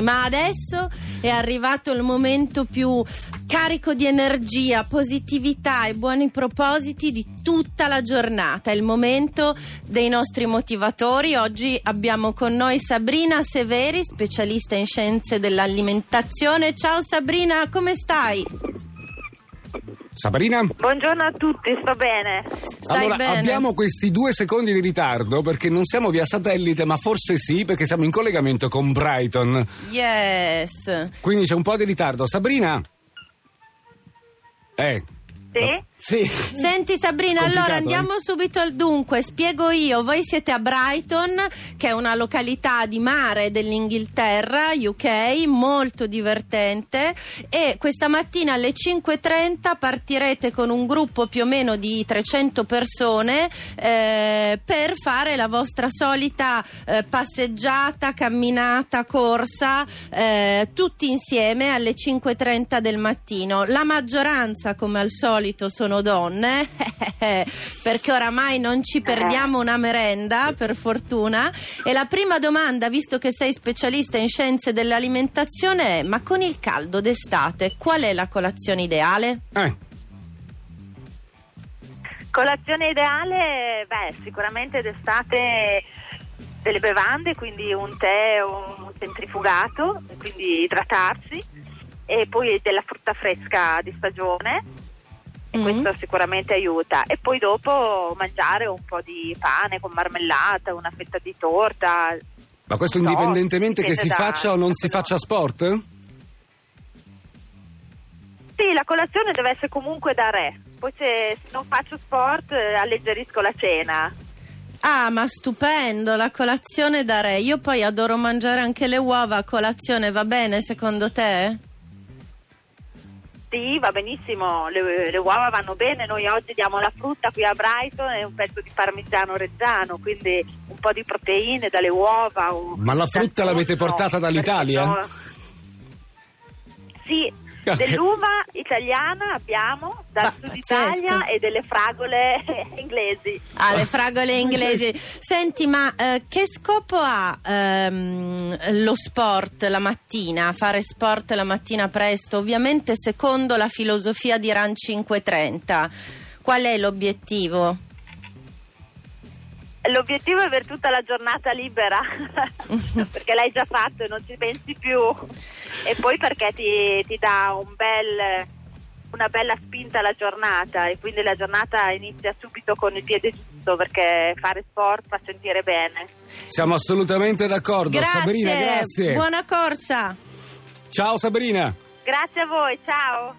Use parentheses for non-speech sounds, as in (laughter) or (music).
Ma adesso è arrivato il momento più carico di energia, positività e buoni propositi di tutta la giornata. È il momento dei nostri motivatori. Oggi abbiamo con noi Sabrina Severi, specialista in scienze dell'alimentazione. Ciao Sabrina, come stai? Sabrina? Buongiorno a tutti, sto bene. Stai allora, bene? abbiamo questi due secondi di ritardo perché non siamo via satellite, ma forse sì, perché siamo in collegamento con Brighton. Yes. Quindi c'è un po' di ritardo. Sabrina? Eh. Sì? Sì. Senti Sabrina, Complicato, allora eh? andiamo subito al dunque, spiego io, voi siete a Brighton, che è una località di mare dell'Inghilterra, UK, molto divertente e questa mattina alle 5.30 partirete con un gruppo più o meno di 300 persone eh, per fare la vostra solita eh, passeggiata, camminata, corsa, eh, tutti insieme alle 5.30 del mattino. La maggioranza, come al solito, sono donne, (laughs) perché oramai non ci perdiamo una merenda, per fortuna. E la prima domanda, visto che sei specialista in scienze dell'alimentazione, è: ma con il caldo d'estate, qual è la colazione ideale? Eh. Colazione ideale, beh, sicuramente d'estate delle bevande, quindi un tè o un centrifugato, quindi idratarsi, e poi della frutta fresca di stagione, e Mm. questo sicuramente aiuta. E poi dopo mangiare un po' di pane con marmellata, una fetta di torta. Ma questo No, indipendentemente che si da- faccia o non si faccia sport? Sì, la colazione deve essere comunque da re. Poi se se non faccio sport eh, alleggerisco la cena. Ah, ma stupendo, la colazione da re. Io poi adoro mangiare anche le uova a colazione, va bene secondo te? Sì, va benissimo, le, le uova vanno bene, noi oggi diamo la frutta qui a Brighton e un pezzo di parmigiano reggiano, quindi un po' di proteine dalle uova. Ma la frutta l'avete portata dall'Italia? Sì, (laughs) dell'uva italiana abbiamo, dal Ma, sud pazzesco. Italia e delle fragole (laughs) inglesi. Ah, le fragole inglesi. Senti, ma eh, che scopo ha ehm, lo sport la mattina, fare sport la mattina presto? Ovviamente secondo la filosofia di RAN 530. Qual è l'obiettivo? L'obiettivo è avere tutta la giornata libera, (laughs) perché l'hai già fatto e non ci pensi più. E poi perché ti, ti dà un bel, una bella spinta alla giornata e quindi la giornata inizia subito con il piede giusto perché fare sport fa sentire bene. Siamo assolutamente d'accordo. Grazie, Sabrina, grazie. buona corsa. Ciao Sabrina. Grazie a voi, ciao!